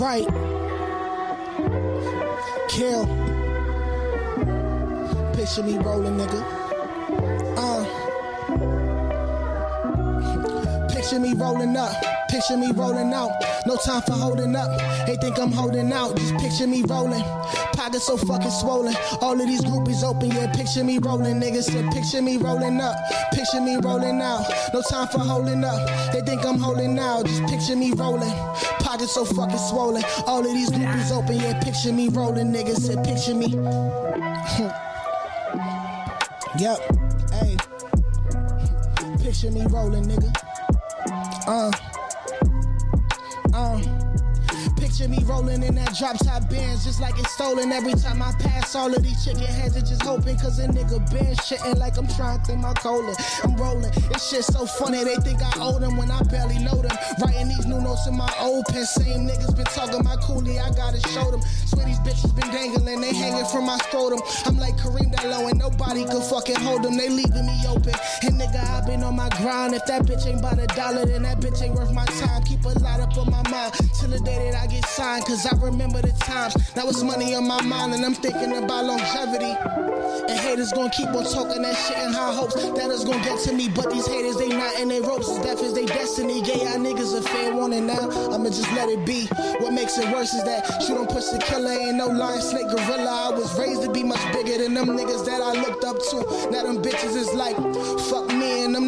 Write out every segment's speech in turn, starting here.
Right. Kill. Picture me rolling, nigga. Uh. Picture me rolling up. Picture me rolling out. No time for holding up. They think I'm holding out. Just picture me rolling. Pockets so fucking swollen. All of these groupies open. Yeah, picture me rolling. Niggas said, picture me rolling up. Picture me rolling out. No time for holding up. They think I'm holding out. Just picture me rolling. Pockets so fucking swollen. All of these groupies open. Yeah, picture me rolling. Niggas said, picture me. yep. Hey. Picture me rolling, nigga. Uh. Uh. Me rolling in that drop top Benz just like it's stolen. Every time I pass, all of these chicken heads are just hoping. Cause a nigga been shitting like I'm trying to my colon. I'm rolling. This shit so funny, they think I owe them when I barely know them. Writing these new notes in my old pen. Same niggas been talking my coolie, I gotta show them. Swear these bitches been dangling, they hanging from my scrotum. I'm like Kareem low and nobody could fucking hold them. They leaving me open. And nigga, i been on my grind. If that bitch ain't about a dollar, then that bitch ain't worth my time. Keep a the day that I get signed. Cause I remember the times. Now it's money on my mind and I'm thinking about longevity. And haters gonna keep on talking that shit and high hopes that is gonna get to me. But these haters, they not in their ropes. Death is their destiny. Gay y'all niggas a fair warning now. I'ma just let it be. What makes it worse is that you don't push the killer. Ain't no lion, snake, gorilla. I was raised to be much bigger than them niggas that I looked up to. Now them bitches is like, fuck me.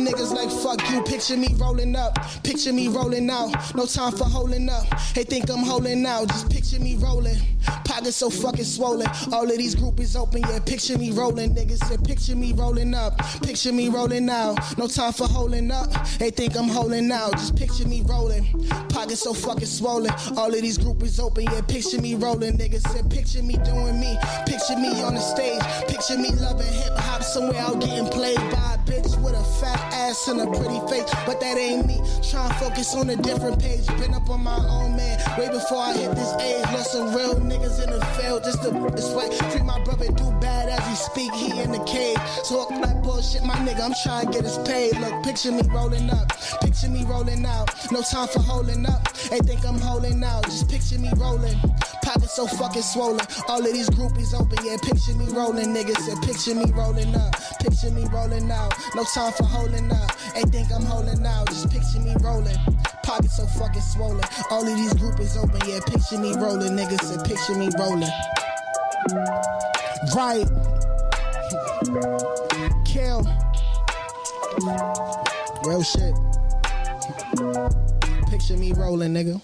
Niggas like, fuck you. Picture me rolling up. Picture me rolling out. No time for holding up. They think I'm holding out. Just picture me rolling. Pockets so fucking swollen. All of these groupies open. Yeah, picture me rolling. Niggas said, picture me rolling up. Picture me rolling out. No time for holding up. They think I'm holding out. Just picture me rolling. Pockets so fucking swollen. All of these groupies open. Yeah, picture me rolling. Niggas said, picture me doing me. Picture me on the stage. Picture me loving hip hop somewhere out getting played by a bitch with a fat ass and a pretty face. But that ain't me. Trying to focus on a different page. Been up on my own man. Way before I hit this age. Lost some real niggas in the field just to way. Free my brother, do bad as he speak. He in the cave. Talk that bullshit, my nigga. I'm trying to get his pay. Look, picture me rolling up. Picture me rolling out. No time for holding up. They think I'm holding out. Just picture me rolling. Pockets so fucking swollen. All of these groupies open. Yeah, picture me rolling. Niggas said, picture me rolling up. Picture me rolling out. No time for holding up. They think I'm holding out. Just picture me rolling. Pockets so fucking swollen. All of these groupies open. Yeah, picture me rolling. Niggas said, picture me rolling. Right. Kill. Real shit. Picture me rolling, nigga.